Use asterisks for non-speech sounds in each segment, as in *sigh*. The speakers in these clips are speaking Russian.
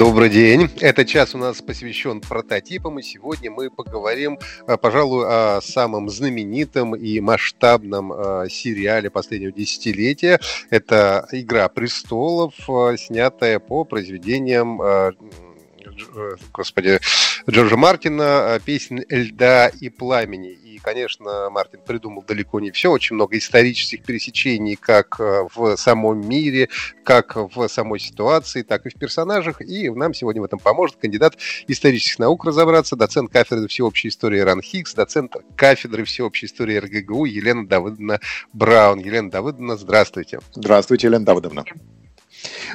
Добрый день. Этот час у нас посвящен прототипам, и сегодня мы поговорим, э, пожалуй, о самом знаменитом и масштабном э, сериале последнего десятилетия. Это «Игра престолов», э, снятая по произведениям господи, Джорджа Мартина «Песнь льда и пламени» конечно, Мартин придумал далеко не все. Очень много исторических пересечений как э, в самом мире, как в самой ситуации, так и в персонажах. И нам сегодня в этом поможет кандидат исторических наук разобраться, доцент кафедры всеобщей истории Ран Хикс, доцент кафедры всеобщей истории РГГУ Елена Давыдовна Браун. Елена Давыдовна, здравствуйте. Здравствуйте, Елена Давыдовна.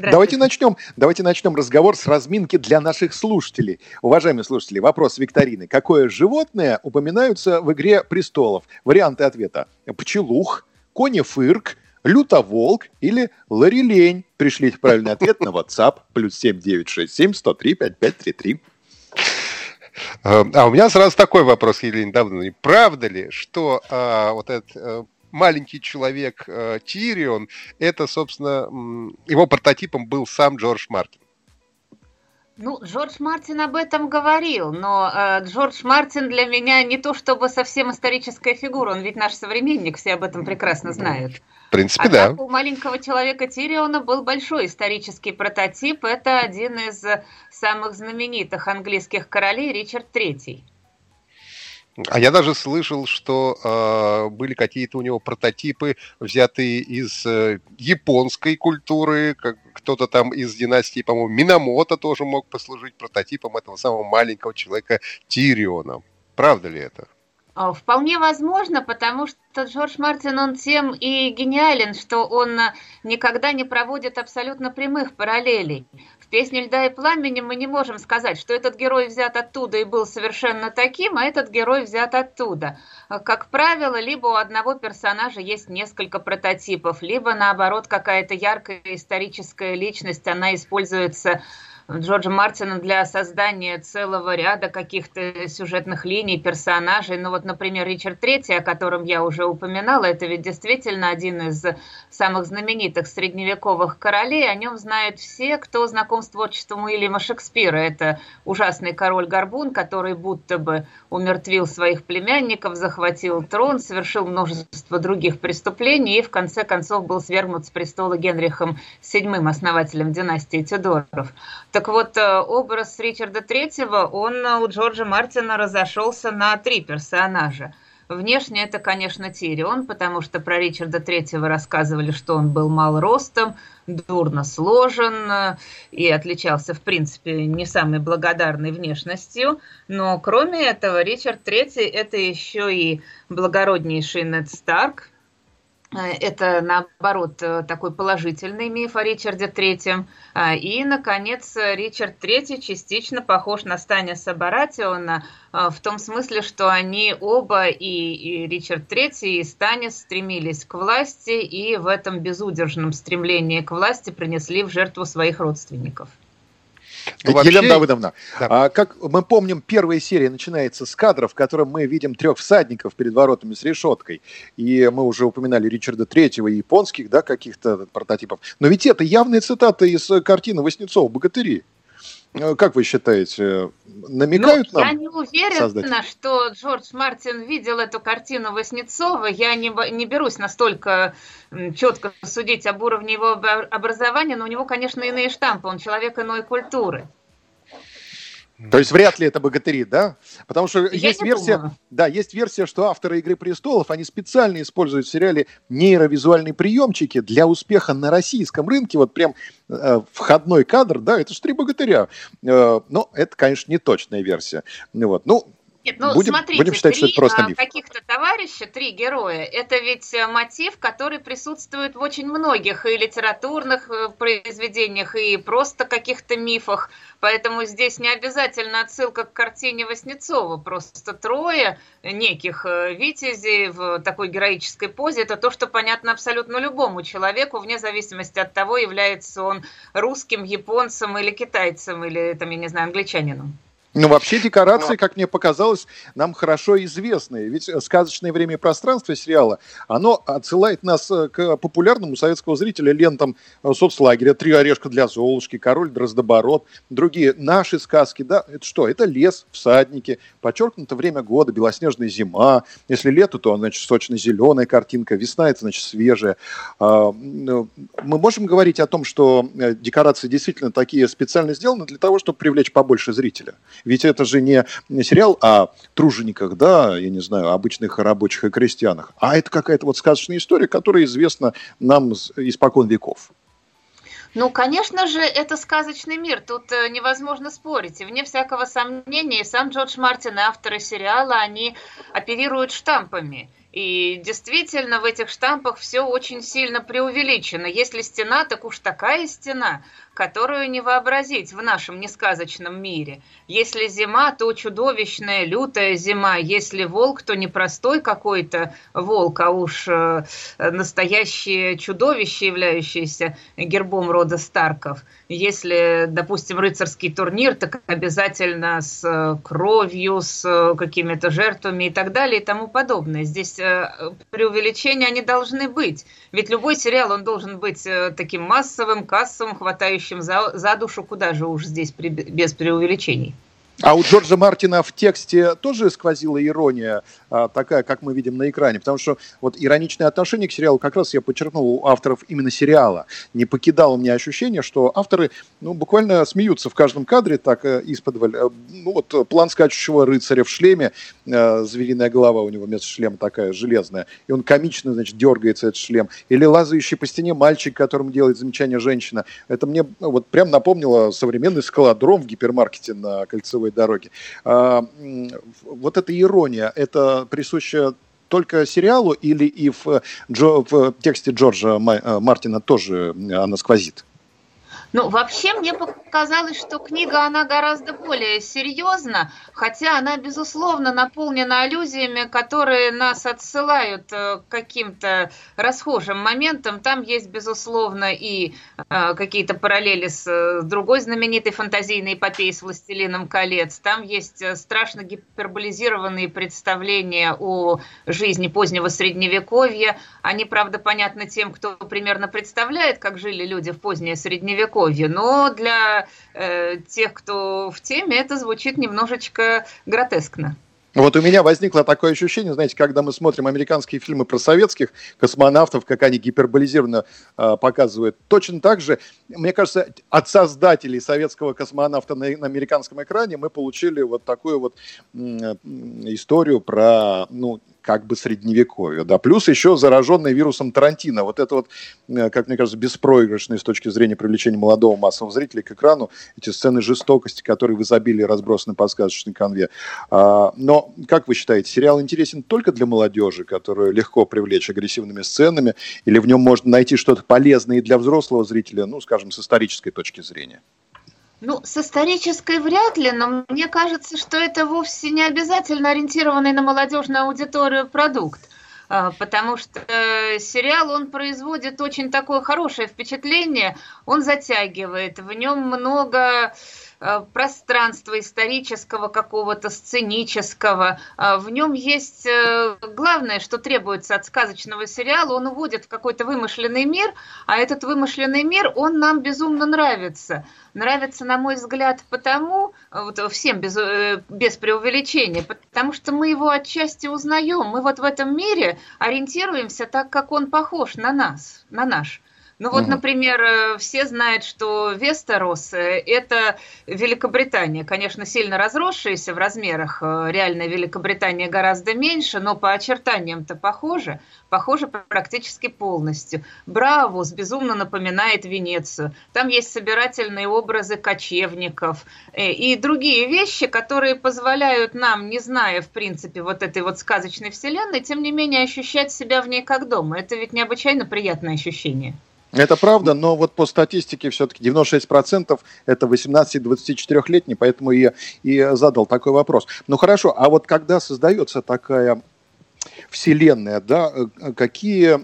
Давайте начнем, давайте начнем разговор с разминки для наших слушателей. Уважаемые слушатели, вопрос викторины. Какое животное упоминаются в «Игре престолов»? Варианты ответа. Пчелух, конефырк, лютоволк или ларилень. Пришлите правильный ответ на WhatsApp плюс 7967 103 5533. А у меня сразу такой вопрос, Елена Давыдовна. Правда ли, что а, вот этот а, маленький человек э, Тирион, это, собственно, его прототипом был сам Джордж Мартин. Ну, Джордж Мартин об этом говорил, но э, Джордж Мартин для меня не то чтобы совсем историческая фигура, он ведь наш современник, все об этом прекрасно знают. В принципе, а да. у маленького человека Тириона был большой исторический прототип, это один из самых знаменитых английских королей Ричард Третий. А я даже слышал, что э, были какие-то у него прототипы, взятые из э, японской культуры, как кто-то там из династии, по-моему, Минамото тоже мог послужить прототипом этого самого маленького человека Тириона. Правда ли это? А, вполне возможно, потому что Джордж Мартин, он тем и гениален, что он а, никогда не проводит абсолютно прямых параллелей. В «Песне льда и пламени» мы не можем сказать, что этот герой взят оттуда и был совершенно таким, а этот герой взят оттуда. А, как правило, либо у одного персонажа есть несколько прототипов, либо, наоборот, какая-то яркая историческая личность, она используется Джорджа Мартина для создания целого ряда каких-то сюжетных линий, персонажей. Ну вот, например, Ричард Третий, о котором я уже упоминала, это ведь действительно один из самых знаменитых средневековых королей. О нем знают все, кто знаком с творчеством Уильяма Шекспира. Это ужасный король-горбун, который будто бы умертвил своих племянников, захватил трон, совершил множество других преступлений и в конце концов был свергнут с престола Генрихом VII, основателем династии Тюдоров. Так вот, э, образ Ричарда Третьего, он у Джорджа Мартина разошелся на три персонажа. Внешне это, конечно, Тирион, потому что про Ричарда Третьего рассказывали, что он был мал ростом, дурно сложен э, и отличался, в принципе, не самой благодарной внешностью. Но кроме этого, Ричард Третий – это еще и благороднейший Нед Старк, Э, это, наоборот, э, такой положительный миф о Ричарде Третьем. А, и, наконец, Ричард Третий частично похож на Станиса Баратиона э, в том смысле, что они оба, и Ричард Третий, и Станис стремились к власти, и в этом безудержном стремлении к власти принесли в жертву своих родственников. Ну, вообще... Елена Давыдовна, да. а, как мы помним, первая серия начинается с кадров, в котором мы видим трех всадников перед воротами с решеткой. И мы уже упоминали Ричарда Третьего и японских да, каких-то прототипов. Но ведь это явные цитаты из картины Васнецова «Богатыри». Э, как вы считаете, намекают ну, нам? Я не уверена, создатели? что Джордж Мартин видел эту картину Васнецова. Я не, не берусь настолько четко судить об уровне его образования, но у него, конечно, иные штампы. Он человек иной культуры. То есть вряд ли это богатыри, да? Потому что Я есть версия, думаю. да, есть версия, что авторы «Игры престолов», они специально используют в сериале нейровизуальные приемчики для успеха на российском рынке. Вот прям э, входной кадр, да, это же «Три богатыря». Э, но это, конечно, не точная версия. Вот. Ну, нет, ну будем, смотрите, будем считать, три что это просто миф. каких-то товарища товарища, три героя, это ведь э, мотив, который присутствует в очень многих и литературных э, произведениях, и просто каких-то мифах. Поэтому здесь не обязательно отсылка к картине Васнецова. Просто трое неких э, витязей в такой героической позе. Это то, что понятно абсолютно любому человеку, вне зависимости от того, является он русским, японцем или китайцем, или, там, я не знаю, англичанином. Ну, вообще декорации, как мне показалось, нам хорошо известны. Ведь «Сказочное время и пространство» сериала, оно отсылает нас э, к популярному советского зрителя лентам э, соцлагеря «Три орешка для Золушки», «Король Дроздоборот», другие наши сказки. Да, это что? Это лес, всадники, подчеркнуто время года, белоснежная зима. Если лето, то, значит, сочно-зеленая картинка, весна – это, значит, свежая. А, ну, мы можем говорить о том, что э, декорации действительно такие специально сделаны для того, чтобы привлечь побольше зрителя. Ведь это же не сериал о тружениках, да, я не знаю, обычных рабочих и крестьянах, а это какая-то вот сказочная история, которая известна нам испокон веков. Ну, конечно же, это сказочный мир, тут э, невозможно спорить. И вне всякого сомнения, сам Джордж Мартин и авторы сериала, они оперируют штампами. И действительно, в этих штампах все очень сильно преувеличено. Если стена, так уж такая стена которую не вообразить в нашем несказочном мире. Если зима, то чудовищная, лютая зима. Если волк, то не простой какой-то волк, а уж э, настоящее чудовище, являющееся гербом рода Старков. Если, допустим, рыцарский турнир, так обязательно с э, кровью, с э, какими-то жертвами и так далее и тому подобное. Здесь преувеличения они должны быть. Ведь любой сериал, он должен быть таким массовым, кассовым, хватающим хватающим за, за душу, куда же уж здесь при, без преувеличений. А у Джорджа Мартина в тексте тоже сквозила ирония, а, такая, как мы видим на экране, потому что вот ироничное отношение к сериалу как раз я подчеркнул у авторов именно сериала. Не покидало мне ощущение, что авторы ну, буквально смеются в каждом кадре, так э, из-под э, Ну вот план скачущего рыцаря в шлеме, э, звериная голова у него вместо шлема такая железная, и он комично, значит, дергается этот шлем. Или лазающий по стене мальчик, которому делает замечание женщина. Это мне ну, вот прям напомнило современный скалодром в гипермаркете на Кольцевой кольцевой дороги. А, вот эта ирония, это присуще только сериалу или и в, Джо, в тексте Джорджа э, Мартина тоже она сквозит? Ну, вообще мне показалось, что книга, она гораздо более серьезна, хотя она, безусловно, наполнена аллюзиями, которые нас отсылают э, к каким-то расхожим моментам. Там есть, безусловно, и э, какие-то параллели с э, другой знаменитой фантазийной эпопеей с «Властелином колец». Там есть страшно гиперболизированные представления о жизни позднего Средневековья. Они, правда, понятны тем, кто примерно представляет, как жили люди в позднее Средневековье, здоровье. Но для э, тех, кто в теме, это звучит немножечко гротескно. Вот у меня возникло такое ощущение, знаете, когда мы смотрим американские фильмы про советских космонавтов, как они гиперболизированно э, показывают, точно так же, мне кажется, от создателей советского космонавта на, на американском экране мы получили вот такую вот э, историю про, ну, как бы средневековье, да, плюс еще зараженный вирусом Тарантино, вот это вот, э, как мне кажется, беспроигрышные с точки зрения привлечения молодого массового зрителя к экрану, эти сцены жестокости, которые в изобилии разбросаны по сказочной конве. А, но, как вы считаете, сериал интересен только для молодежи, которую легко привлечь агрессивными сценами, или в нем можно найти что-то полезное и для взрослого зрителя, ну, скажем, с исторической точки зрения? Ну, с исторической вряд ли, но мне кажется, что это вовсе не обязательно ориентированный на молодежную аудиторию продукт. А, потому что э, сериал, он производит очень такое хорошее впечатление, он затягивает, в нем много пространства исторического какого-то, сценического. Э, в нем есть э, главное, что требуется от сказочного сериала, он уводит в какой-то вымышленный мир, а этот вымышленный мир, он нам безумно нравится. Нравится, на мой взгляд, потому, вот всем без, без преувеличения, потому что мы его отчасти узнаем, мы вот в этом мире ориентируемся так, как он похож на нас, на наш. Ну вот, например, э, все знают, что Вестерос э, – это Великобритания, конечно, сильно разросшаяся в размерах. Э, реальная Великобритания гораздо меньше, но по очертаниям-то похоже. Похоже практически полностью. Бравус безумно напоминает Венецию. Там есть собирательные образы кочевников и другие вещи, которые позволяют нам, не зная, в принципе, вот этой вот сказочной вселенной, тем не менее ощущать себя в ней как дома. Это ведь необычайно приятное ощущение. Это правда, но вот по статистике все-таки 96% это 18-24-летние, поэтому я и задал такой вопрос. Ну хорошо, а вот когда создается такая вселенная, да, э, какие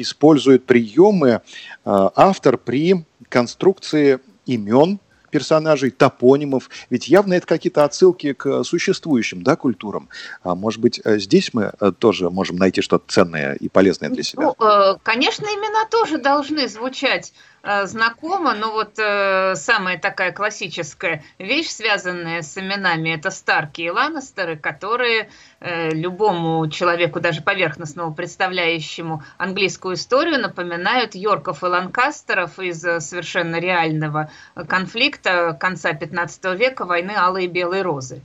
использует приемы э, автор при конструкции имен персонажей, топонимов. Ведь явно это какие-то отсылки к существующим да, культурам. А может быть, э, здесь мы э, тоже можем найти что-то ценное и полезное для себя? Ну, э, конечно, имена тоже должны звучать Э, знакомо, но вот э, самая такая классическая вещь, связанная с именами, это Старки и Ланнестеры, которые э, любому человеку, даже поверхностному, представляющему английскую историю, напоминают Йорков и Ланкастеров из э, совершенно реального конфликта конца 15 века, войны Алой и Белой Розы.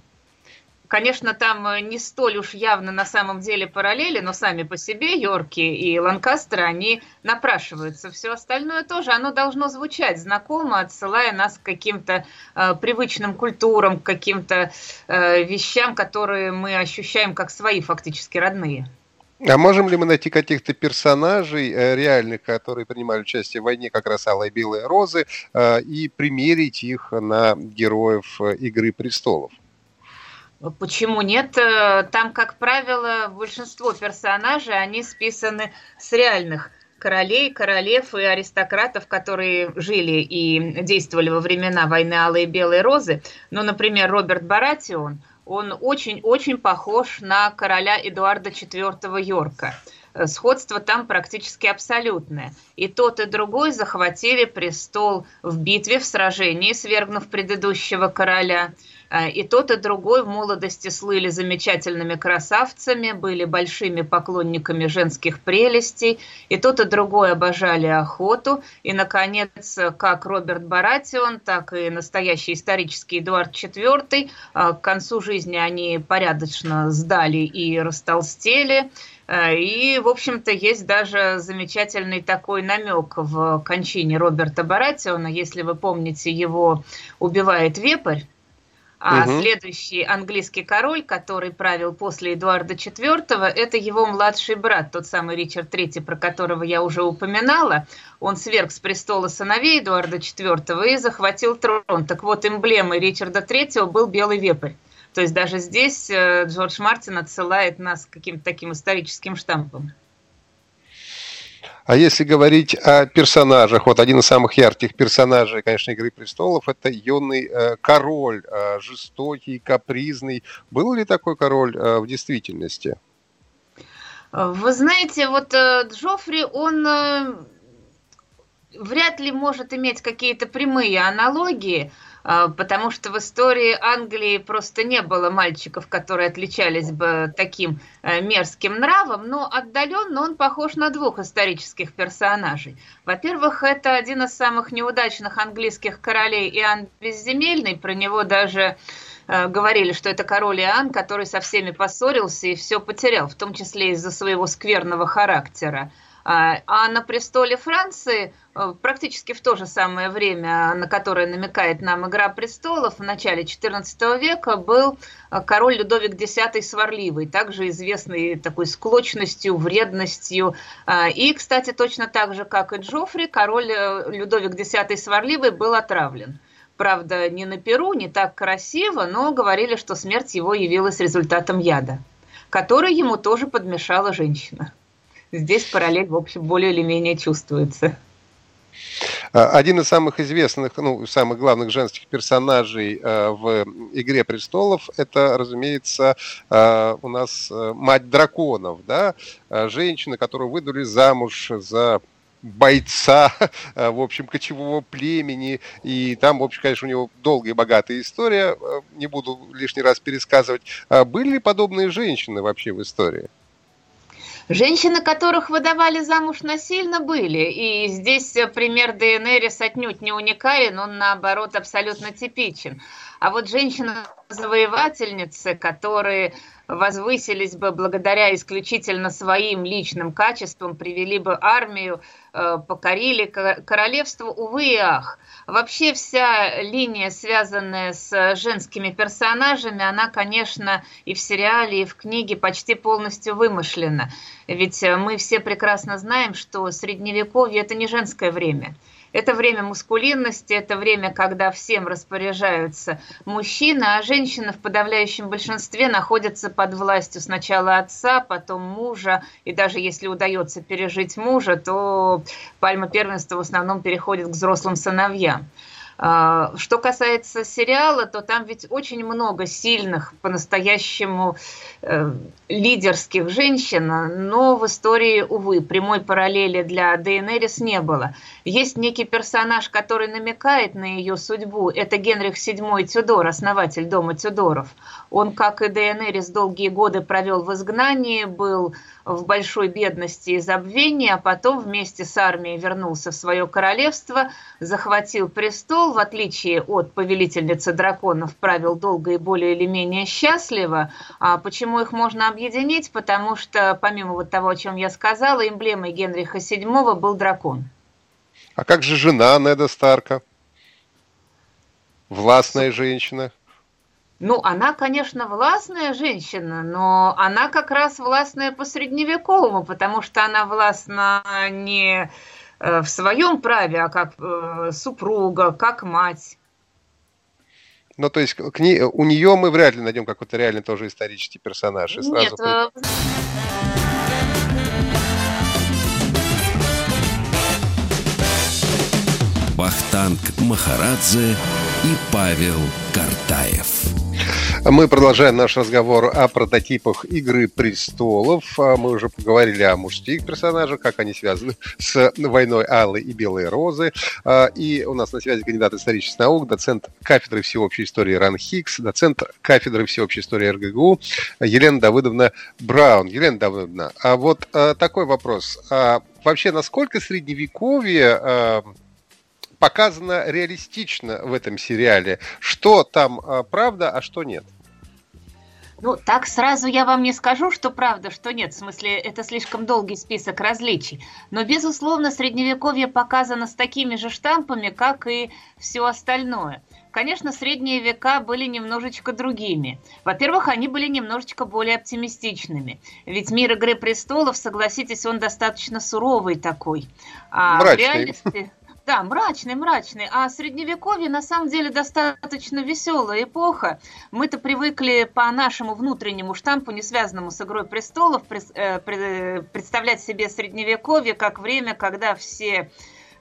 Конечно, там э, не столь уж явно на самом деле параллели, но сами по себе Йорки и Ланкастеры, они напрашиваются. Все остальное тоже, оно должно звучать знакомо, отсылая нас к каким-то э, привычным культурам, к каким-то э, вещам, которые мы ощущаем как свои, фактически родные. А можем ли мы найти каких-то персонажей э, реальных, которые принимали участие в войне, как раз Алая и Белые Розы, э, и примерить их на героев Игры престолов? Почему нет? Э, там, как правило, большинство персонажей, они списаны с реальных королей, королев и аристократов, которые жили и действовали во времена войны Алой и Белой Розы. Ну, например, Роберт Баратион, он очень-очень похож на короля Эдуарда IV Йорка. Э, сходство там практически абсолютное. И тот, и другой захватили престол в битве, в сражении, свергнув предыдущего короля – и тот, и другой в молодости слыли замечательными красавцами, были большими поклонниками женских прелестей. И тот, и другой обожали охоту. И, наконец, как Роберт Баратион, так и настоящий исторический Эдуард IV, э, к концу жизни они порядочно сдали и растолстели. Э, и, в общем-то, есть даже замечательный такой намек в кончине Роберта Баратиона. Если вы помните, его убивает вепрь, а угу. следующий английский король, который правил после Эдуарда IV, это его младший брат, тот самый Ричард III, про которого я уже упоминала. Он сверг с престола сыновей Эдуарда IV и захватил трон. Так вот, эмблемой Ричарда III был белый вепрь. То есть даже здесь э, Джордж Мартин отсылает нас к каким-то таким историческим штампам. А если говорить о персонажах, вот один из самых ярких персонажей, конечно, «Игры престолов» – это юный э, король, э, жестокий, капризный. Был ли такой король э, в действительности? Вы знаете, вот э, Джоффри, он э, вряд ли может иметь какие-то прямые аналогии – потому что в истории Англии просто не было мальчиков, которые отличались бы таким э, мерзким нравом, но отдаленно он похож на двух исторических персонажей. Во-первых, это один из самых неудачных английских королей Иоанн Безземельный, про него даже э, говорили, что это король Иоанн, который со всеми поссорился и все потерял, в том числе из-за своего скверного характера. А, а на престоле Франции э, практически в то же самое время, на которое намекает нам «Игра престолов», в начале XIV века был э, король Людовик X Сварливый, также известный такой склочностью, вредностью. А, и, кстати, точно так же, как и Джоффри, король э, Людовик X Сварливый был отравлен. Правда, не на Перу, не так красиво, но говорили, что смерть его явилась результатом яда, который ему тоже подмешала женщина здесь параллель, в общем, более или менее чувствуется. А, один из самых известных, ну, самых главных женских персонажей э, в «Игре престолов» это, разумеется, э, у нас мать драконов, да, женщина, которую выдали замуж за бойца, в общем, кочевого племени. И там, в общем, конечно, у него долгая и богатая история. Не буду лишний раз пересказывать. Были ли подобные женщины вообще в истории? Женщины, которых выдавали замуж насильно, были. И здесь пример ДНРис отнюдь не уникален, он, наоборот, абсолютно типичен. А вот женщины-завоевательницы, которые возвысились бы благодаря исключительно своим личным качествам, привели бы армию, э, покорили королевство, увы и ах. Вообще вся линия, связанная с женскими персонажами, она, конечно, и в сериале, и в книге почти полностью вымышлена. Ведь мы все прекрасно знаем, что средневековье – это не женское время – это время мускулинности, это время, когда всем распоряжаются мужчины, а женщины в подавляющем большинстве находятся под властью сначала отца, потом мужа, и даже если удается пережить мужа, то пальма первенства в основном переходит к взрослым сыновьям. А, что касается сериала, то там ведь очень много сильных, по-настоящему э, лидерских женщин, но в истории, увы, прямой параллели для Дейенерис не было. Есть некий персонаж, который намекает на ее судьбу. Это Генрих VII Тюдор, основатель дома Тюдоров. Он, как и Дейенерис, долгие годы провел в изгнании, был в большой бедности и забвении, а потом вместе с армией вернулся в свое королевство, захватил престол, в отличие от повелительницы драконов, правил долго и более или менее счастливо. А почему их можно объединить? Потому что, помимо вот того, о чем я сказала, эмблемой Генриха VII был дракон. А как же жена Неда Старка? Властная женщина. Ну, она, конечно, властная женщина, но она как раз властная по средневековому, потому что она властна не э, в своем праве, а как э, супруга, как мать. Ну, то есть к ней, у нее мы вряд ли найдем какой-то реальный тоже исторический персонаж. И сразу Нет, э, Вахтанг Махарадзе и Павел Картаев. Мы продолжаем наш разговор о прототипах «Игры престолов». А мы уже поговорили о мужских персонажах, как они связаны с войной Аллы и Белой Розы. А, и у нас на связи кандидат исторических наук, доцент кафедры всеобщей истории Ран Хикс, доцент кафедры всеобщей истории РГГУ Елена Давыдовна Браун. Елена Давыдовна, а вот а, такой вопрос. Вообще, насколько средневековье показано реалистично в этом сериале. Что там а, правда, а что нет? Ну, так сразу я вам не скажу, что правда, что нет. В смысле, это слишком долгий список различий. Но, безусловно, средневековье показано с такими же штампами, как и все остальное. Конечно, средние века были немножечко другими. Во-первых, они были немножечко более оптимистичными. Ведь мир «Игры престолов», согласитесь, он достаточно суровый такой. А Мрачный. в реальности... Да, мрачный, мрачный. А средневековье на самом деле достаточно веселая эпоха. Мы-то привыкли по нашему внутреннему штампу, не связанному с «Игрой престолов», э, представлять себе средневековье как время, когда все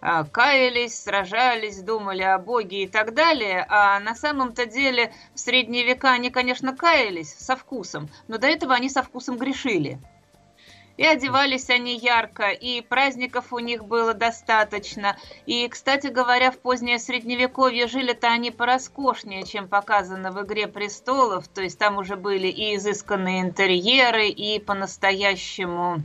э, каялись, сражались, думали о Боге и так далее. А на самом-то деле в средние века они, конечно, каялись со вкусом, но до этого они со вкусом грешили. И одевались они ярко, и праздников у них было достаточно. И, кстати говоря, в позднее Средневековье жили-то они пороскошнее, чем показано в «Игре престолов». То есть там уже были и изысканные интерьеры, и по-настоящему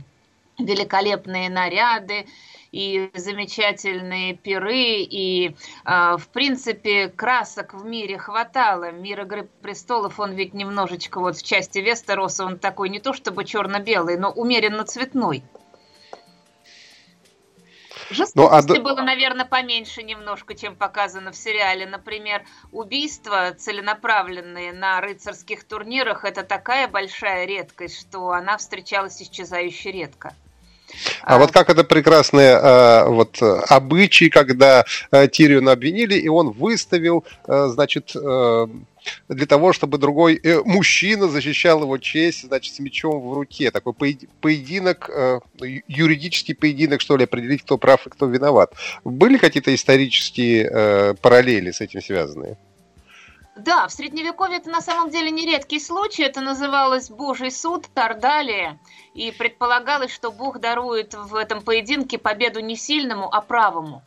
великолепные наряды, и замечательные пиры, и, э, в принципе, красок в мире хватало. Мир «Игры престолов», он ведь немножечко вот в части Вестероса, он такой не то чтобы черно-белый, но умеренно цветной. Жестокости ну, а... было, наверное, поменьше немножко, чем показано в сериале. Например, убийства целенаправленные на рыцарских турнирах – это такая большая редкость, что она встречалась исчезающе редко. А, вот как это прекрасные а, вот обычаи, когда а, Тириона обвинили, и он выставил, а, значит, а, для того, чтобы другой э, мужчина защищал его честь, значит, с мечом в руке. Такой поединок, э, юридический поединок, что ли, определить, кто прав и кто виноват. Были какие-то исторические э, параллели с этим связанные? Да, в Средневековье это на самом деле не редкий случай. Это называлось Божий суд, Тардалия. И предполагалось, что Бог дарует в этом поединке победу не сильному, а правому.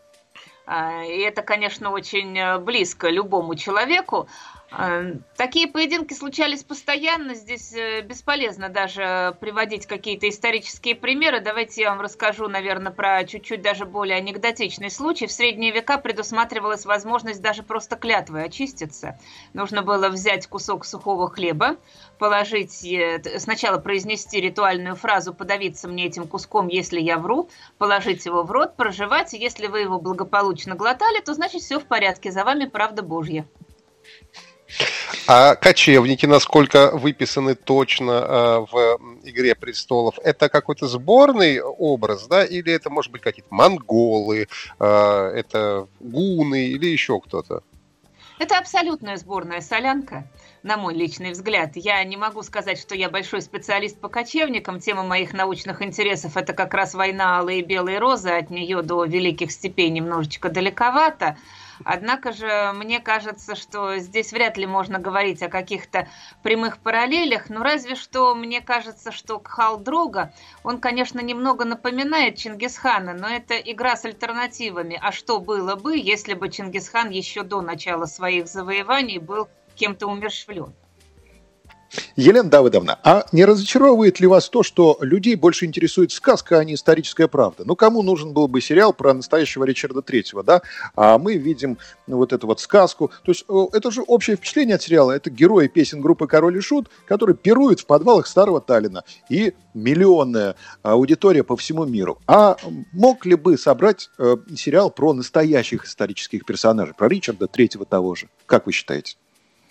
А, и это, конечно, очень э, близко любому человеку. А, такие поединки случались постоянно, здесь э, бесполезно даже приводить какие-то исторические примеры. Давайте я вам расскажу, наверное, про чуть-чуть даже более анекдотичный случай. В средние века предусматривалась возможность даже просто клятвой очиститься. Нужно было взять кусок сухого хлеба, положить, э, сначала произнести ритуальную фразу «подавиться мне этим куском, если я вру», положить его в рот, проживать, если вы его благополучно глотали, то значит все в порядке, за вами правда Божья. А кочевники, насколько выписаны точно э, в «Игре престолов», это какой-то сборный образ, да, или это, может быть, какие-то монголы, э, это гуны или еще кто-то? Это абсолютная сборная солянка, на мой личный взгляд. Я не могу сказать, что я большой специалист по кочевникам. Тема моих научных интересов – это как раз война алые и белые розы. От нее до великих степей немножечко далековато. Однако же мне кажется, что здесь вряд ли можно говорить о каких-то прямых параллелях, но разве что мне кажется, что Кхал Дрога, он, конечно, немного напоминает Чингисхана, но это игра с альтернативами. А что было бы, если бы Чингисхан еще до начала своих завоеваний был кем-то умершвлен? Елена Давыдовна, а не разочаровывает ли вас то, что людей больше интересует сказка, а не историческая правда? Ну, кому нужен был бы сериал про настоящего Ричарда Третьего, да? А мы видим ну, вот эту вот сказку. То есть это же общее впечатление от сериала. Это герои песен группы «Король и Шут», которые пируют в подвалах старого Таллина. И миллионная аудитория по всему миру. А мог ли бы собрать э, сериал про настоящих исторических персонажей, про Ричарда Третьего того же? Как вы считаете?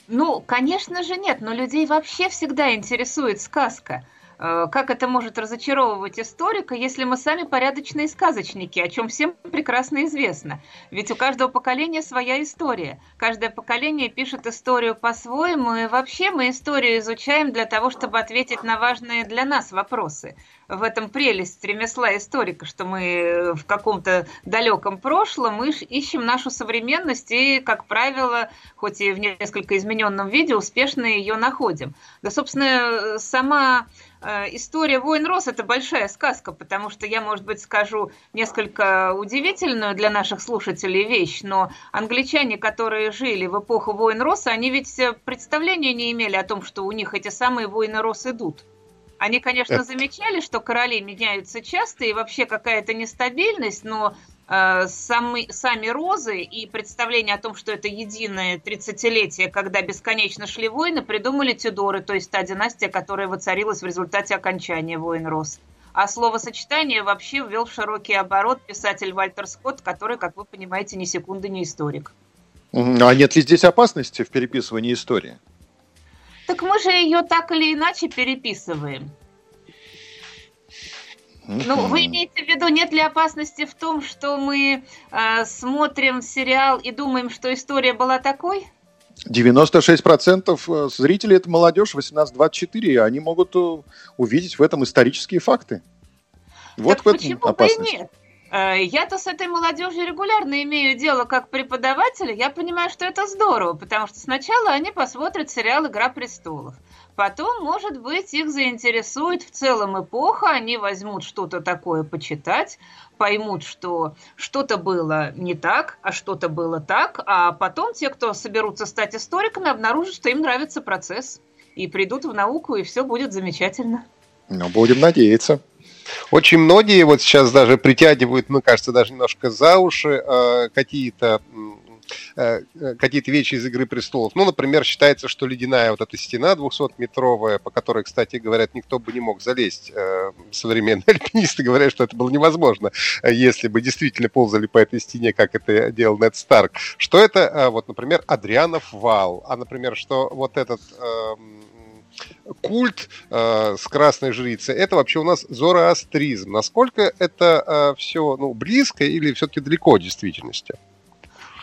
Ну, конечно же нет, но людей вообще всегда интересует сказка. Э, как это может разочаровывать историка, если мы сами порядочные сказочники, о чем всем прекрасно известно? Ведь у каждого поколения своя история. Каждое поколение пишет историю по-своему, и вообще мы историю изучаем для того, чтобы ответить на важные для нас вопросы. В этом прелесть ремесла историка, что мы в каком-то далеком прошлом мы ищем нашу современность и, как правило, хоть и в несколько измененном виде, успешно ее находим. Да, собственно, сама история «Воин Рос» — это большая сказка, потому что я, может быть, скажу несколько удивительную для наших слушателей вещь, но англичане, которые жили в эпоху «Воин Роса», они ведь э, представления не имели о том, что у них эти самые «Воины Рос» идут. Они, конечно, замечали, что короли меняются часто и вообще какая-то нестабильность, но Э, сами, сами розы и представление о том, что это единое 30-летие, когда бесконечно шли войны, придумали Тюдоры, то есть та династия, которая воцарилась в результате окончания войн роз. А словосочетание вообще ввел в широкий оборот писатель Вальтер Скотт, который, как вы понимаете, ни секунды не историк. А нет ли здесь опасности в переписывании истории? Так мы же ее так или иначе переписываем. Ну, вы имеете в виду, нет ли опасности в том, что мы э, смотрим сериал и думаем, что история была такой? 96% э, зрителей – это молодежь 18-24, и они могут э, увидеть в этом исторические факты. Вот так в этом почему опасность. бы и нет? Э, я-то с этой молодежью регулярно имею дело как преподаватель. Я понимаю, что это здорово, потому что сначала они посмотрят сериал «Игра престолов». Потом, может быть, их заинтересует в целом эпоха, они возьмут что-то такое почитать, поймут, что что-то было не так, а что-то было так, а потом те, кто соберутся стать историками, обнаружат, что им нравится процесс, и придут в науку, и все будет замечательно. Ну, будем надеяться. Очень многие вот сейчас даже притягивают, мне кажется, даже немножко за уши э, какие-то какие-то вещи из «Игры престолов». Ну, например, считается, что ледяная вот эта стена 200-метровая, по которой, кстати, говорят, никто бы не мог залезть. Э, современные *laughs* альпинисты говорят, что это было невозможно, если бы действительно ползали по этой стене, как это делал Нед Старк. Что это, вот, например, Адрианов вал, а, например, что вот этот эм, культ э, с красной жрицей, это вообще у нас зороастризм. Насколько это э, все ну, близко или все-таки далеко от действительности?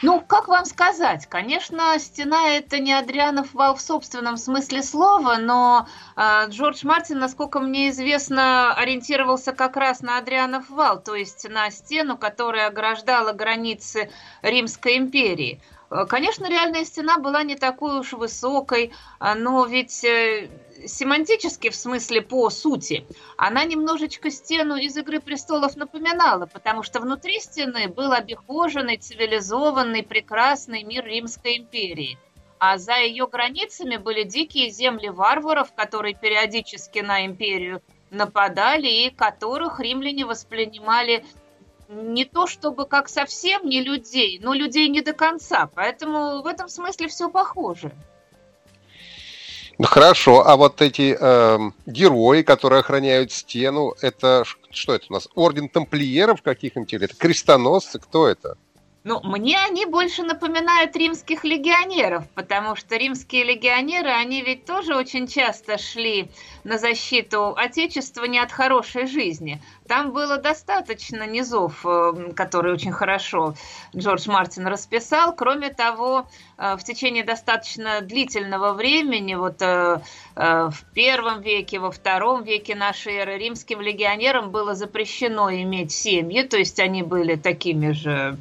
Ну, как вам сказать? Конечно, стена это не Адрианов вал в собственном смысле слова, но э, Джордж Мартин, насколько мне известно, ориентировался как раз на Адрианов вал, то есть на стену, которая ограждала границы Римской империи. Э, конечно, реальная стена была не такой уж высокой, а, но ведь э, семантически, в смысле по сути, она немножечко стену из «Игры престолов» напоминала, потому что внутри стены был обихоженный, цивилизованный, прекрасный мир Римской империи. а за ее границами были дикие земли варваров, которые периодически на империю нападали и которых римляне воспринимали не то чтобы как совсем не людей, но людей не до конца. Поэтому в этом смысле все похоже. Ну хорошо, а вот эти э, герои, которые охраняют стену, это что это у нас? Орден тамплиеров каких-нибудь или это крестоносцы? Кто это? Ну, мне они больше напоминают римских легионеров, потому что римские легионеры, они ведь тоже очень часто шли на защиту Отечества не от хорошей жизни. Там было достаточно низов, э, которые очень хорошо Джордж Мартин расписал. Кроме того, э, в течение достаточно длительного времени, вот э, в первом веке, во втором веке нашей эры, римским легионерам было запрещено иметь семьи, то есть они были такими же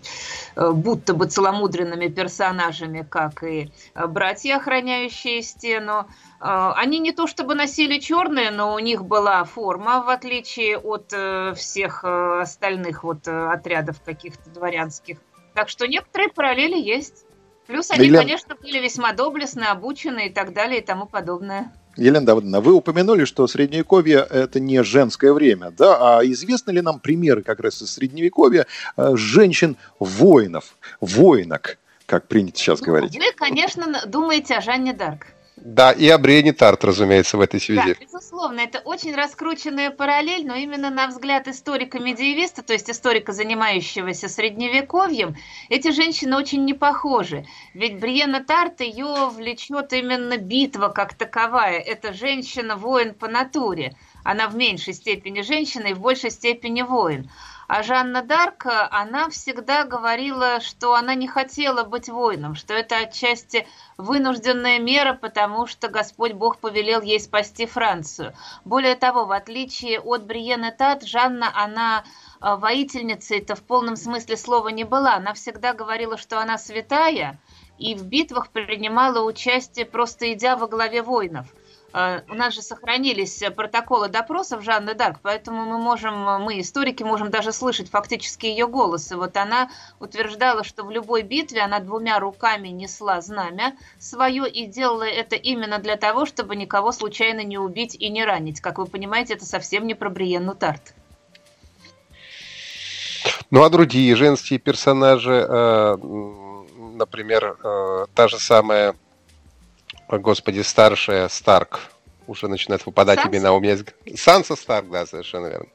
будто бы целомудренными персонажами, как и братья, охраняющие стену. А, они не то чтобы носили черные, но у них была форма, в отличие от э, всех э, остальных вот э, отрядов каких-то дворянских. Так что некоторые параллели есть. Плюс они, Елена... конечно, были весьма доблестны, обучены и так далее и тому подобное. Елена Давыдовна, вы упомянули, что Средневековье – это не женское время, да? А известны ли нам примеры как раз из Средневековья женщин-воинов, воинок, как принято сейчас говорить? Вы, конечно, думаете о Жанне Дарк. Да, и Брене Тарт, разумеется, в этой связи. Да, безусловно, это очень раскрученная параллель, но именно на взгляд историка-медиевиста, то есть историка, занимающегося средневековьем, эти женщины очень не похожи. Ведь Бриена Тарт ее влечет именно битва как таковая. Это женщина-воин по натуре. Она в меньшей степени женщина и в большей степени воин. А Жанна Дарк, она всегда говорила, что она не хотела быть воином, что это отчасти вынужденная мера, потому что Господь Бог повелел ей спасти Францию. Более того, в отличие от Бриены Тат, Жанна, она а, воительницей это в полном смысле слова не была. Она всегда говорила, что она святая, и в битвах принимала участие, просто идя во главе воинов – Э, у нас же сохранились протоколы допросов Жанны Дарк, поэтому мы можем, мы, историки, можем даже слышать фактически ее голос. И вот она утверждала, что в любой битве она двумя руками несла знамя свое и делала это именно для того, чтобы никого случайно не убить и не ранить. Как вы понимаете, это совсем не про Бриенну Тарт. Ну а другие женские персонажи, э, например, э, та же самая господи, старшая Старк уже начинает выпадать Санса? имена у меня. Санса Старк, да, совершенно верно.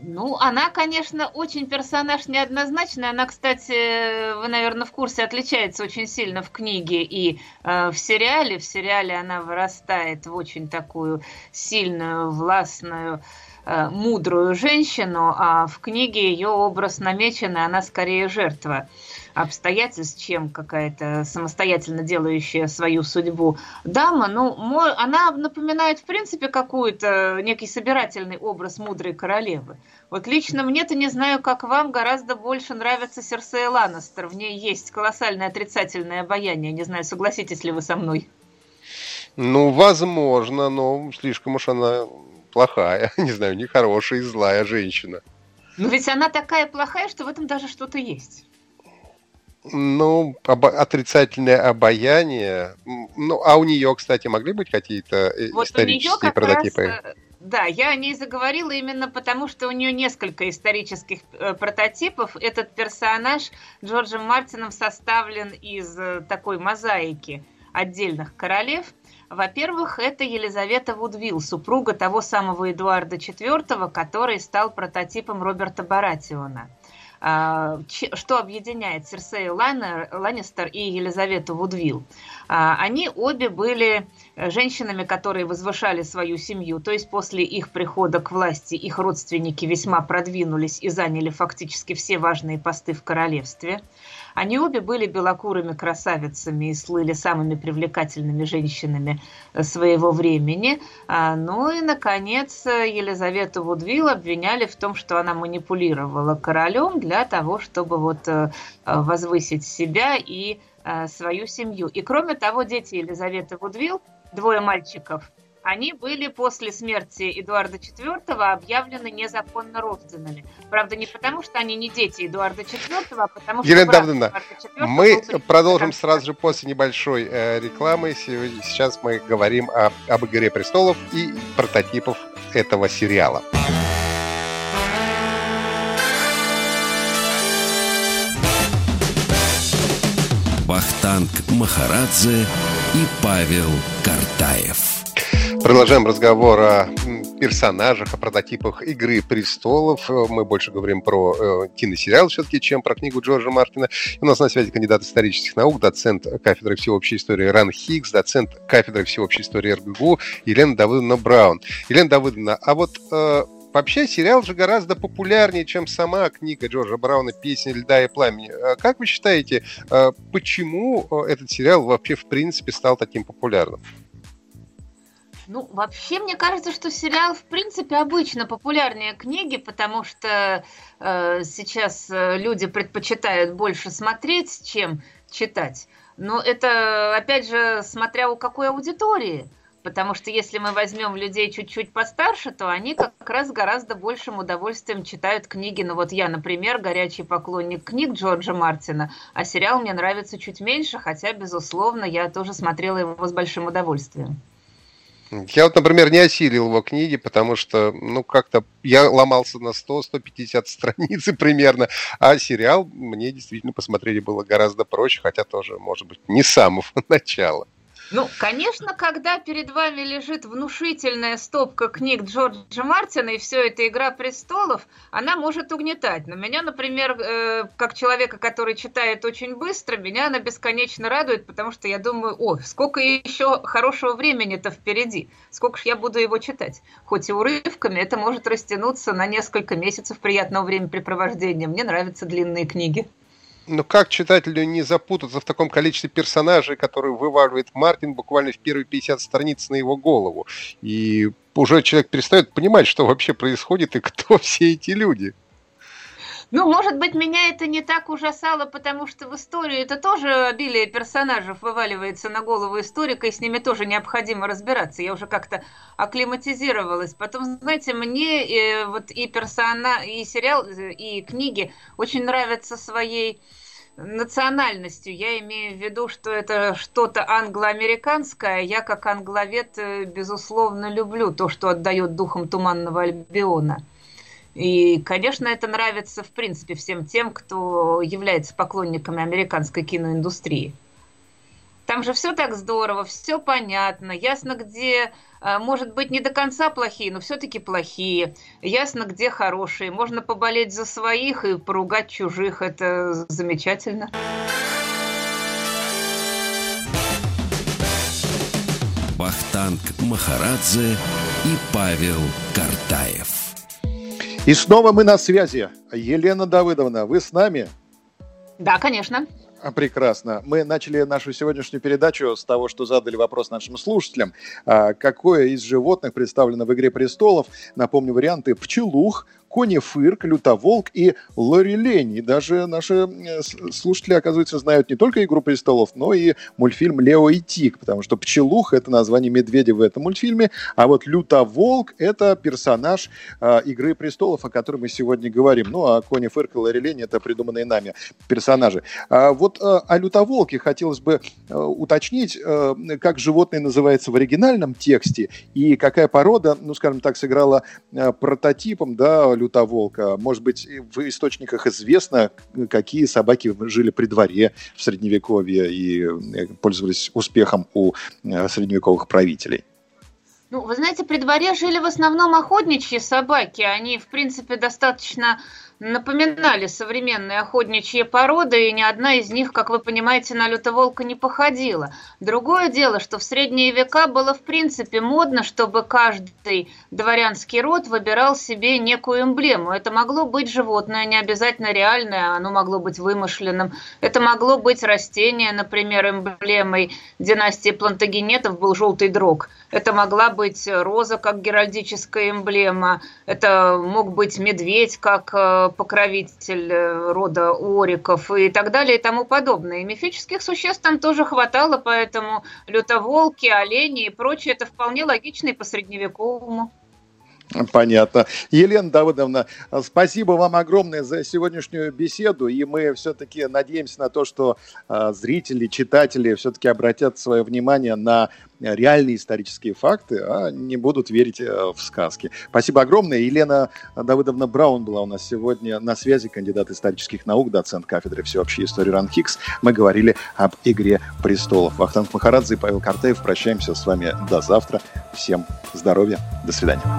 Ну, она, конечно, очень персонаж неоднозначный. Она, кстати, вы, наверное, в курсе, отличается очень сильно в книге и э, в сериале. В сериале она вырастает в очень такую сильную, властную, э, мудрую женщину, а в книге ее образ намечен, и она скорее жертва. Э, обстоятельств, чем какая-то самостоятельно делающая свою судьбу дама. Ну, она напоминает, в принципе, какую-то некий собирательный образ мудрой королевы. Вот лично мне-то, не знаю, как вам, гораздо больше нравится Серсея Ланнестер. В ней есть колоссальное отрицательное обаяние. Не знаю, согласитесь ли вы со мной? Ну, возможно, но слишком уж она плохая, *laughs* не знаю, нехорошая и злая женщина. Но ведь она такая плохая, что в этом даже что-то есть. Ну, обо- отрицательное обаяние. Ну, а у нее, кстати, могли быть какие-то э, вот исторические прототипы? Раз, э, да, я о ней заговорила именно потому, что у нее несколько исторических э, прототипов. Этот персонаж Джорджем Мартином составлен из такой мозаики отдельных королев. Во-первых, это Елизавета Вудвилл, супруга того самого Эдуарда IV, который стал прототипом Роберта Баратиона. А, что объединяет Серсею Ланнистер и Елизавету Вудвилл. А, они обе были женщинами, которые возвышали свою семью, то есть после их прихода к власти их родственники весьма продвинулись и заняли фактически все важные посты в королевстве. Они обе были белокурыми красавицами и слыли самыми привлекательными женщинами э, своего времени. А, ну и, наконец, Елизавету Вудвилл обвиняли в том, что она манипулировала королем для того, чтобы вот э, возвысить себя и э, свою семью. И кроме того, дети Елизаветы Вудвилл, двое мальчиков, они были после смерти Эдуарда IV объявлены незаконно рожденными. Правда, не потому, что они не дети Эдуарда IV, а потому что... Елена Давыдовна, мы продолжим сразу же после небольшой э, рекламы. Сейчас мы говорим о, об «Игре престолов» и прототипов этого сериала. Вахтанг Махарадзе и Павел Картаев. Продолжаем разговор о персонажах, о прототипах «Игры престолов». Мы больше говорим про э, киносериал все-таки, чем про книгу Джорджа Мартина. У нас на связи кандидат исторических наук, доцент кафедры всеобщей истории Ран Хиггс, доцент кафедры всеобщей истории РГГУ Елена Давыдовна Браун. Елена Давыдовна, а вот э, Вообще сериал же гораздо популярнее, чем сама книга Джорджа Брауна «Песня льда и пламени». А как вы считаете, э, почему э, этот сериал вообще в принципе стал таким популярным? Ну, вообще, мне кажется, что сериал, в принципе, обычно популярнее книги, потому что э, сейчас э, люди предпочитают больше смотреть, чем читать. Но это, опять же, смотря у какой аудитории. Потому что если мы возьмем людей чуть-чуть постарше, то они как раз гораздо большим удовольствием читают книги. Ну вот я, например, горячий поклонник книг Джорджа Мартина, а сериал мне нравится чуть меньше, хотя, безусловно, я тоже смотрела его с большим удовольствием. Я вот, например, не осилил его книги, потому что, ну, как-то я ломался на 100-150 *laughs* страниц примерно, а сериал мне действительно посмотреть было гораздо проще, хотя тоже, может быть, не с самого *laughs* начала. Ну, конечно, когда перед вами лежит внушительная стопка книг Джорджа Мартина и все это «Игра престолов», она может угнетать. Но меня, например, э, как человека, который читает очень быстро, меня она бесконечно радует, потому что я думаю, о, сколько еще хорошего времени-то впереди, сколько же я буду его читать. Хоть и урывками, это может растянуться на несколько месяцев приятного времяпрепровождения. Мне нравятся длинные книги. Ну как читателю не запутаться в таком количестве персонажей, которые вываливает Мартин буквально в первые 50 страниц на его голову? И уже человек перестает понимать, что вообще происходит и кто *laughs* все эти люди. Ну, может быть, меня это не так ужасало, потому что в истории это тоже обилие персонажей вываливается на голову историка, и с ними тоже необходимо разбираться. Я уже как-то акклиматизировалась. Потом, знаете, мне э, вот и персона, и сериал, и книги очень нравятся своей национальностью. Я имею в виду, что это что-то англо-американское. Я, как англовед, э, безусловно, люблю то, что отдает духом Туманного Альбиона. И, конечно, это нравится, в принципе, всем тем, кто является поклонниками американской киноиндустрии. Там же все так здорово, все понятно, ясно, где, а, может быть, не до конца плохие, но все-таки плохие, ясно, где хорошие. Можно поболеть за своих и поругать чужих, это замечательно. Вахтанг Махарадзе и Павел Картаев. И снова мы на связи. Елена Давыдовна, вы с нами? Да, конечно. А, прекрасно. Мы начали нашу сегодняшнюю передачу с того, что задали вопрос нашим слушателям. А, какое из животных представлено в «Игре престолов»? Напомню варианты. Пчелух, Конефырк, Лютоволк и Лорелень. И даже наши э, слушатели, оказывается, знают не только «Игру престолов», но и мультфильм «Лео и Тик», потому что Пчелух — это название медведя в этом мультфильме, а вот Лютоволк — это персонаж э, «Игры престолов», о которой мы сегодня говорим. Ну, а Конефырк и Лорелень — это придуманные нами персонажи. А вот э, о Лютоволке хотелось бы э, уточнить, э, как животное называется в оригинальном тексте и какая порода, ну, скажем так, сыграла э, прототипом, да, лютоволка? Может быть, в источниках известно, какие собаки жили при дворе в Средневековье и э, пользовались успехом у э, средневековых правителей? Ну, вы знаете, при дворе жили в основном охотничьи собаки. Они, в принципе, достаточно напоминали современные охотничьи породы, и ни одна из них, как вы понимаете, на лютоволка не походила. Другое дело, что в средние века было в принципе модно, чтобы каждый дворянский род выбирал себе некую эмблему. Это могло быть животное, не обязательно реальное, оно могло быть вымышленным. Это могло быть растение, например, эмблемой династии плантагенетов был желтый дрог. Это могла быть роза как геральдическая эмблема. Это мог быть медведь как э, покровитель э, рода ориков и так далее и тому подобное. И мифических существ там тоже хватало, поэтому лютоволки, олени и прочее, это вполне логично и по средневековому. Понятно. Елена Давыдовна, спасибо вам огромное за сегодняшнюю беседу, и мы все-таки надеемся на то, что э, зрители, читатели все-таки обратят свое внимание на реальные исторические факты, а не будут верить э, в сказки. Спасибо огромное. Елена Давыдовна Браун была у нас сегодня на связи, кандидат исторических наук, доцент кафедры всеобщей истории РАНХИКС. Мы говорили об «Игре престолов». Вахтанг Махарадзе и Павел Картаев. Прощаемся с вами до завтра. Всем здоровья. До свидания.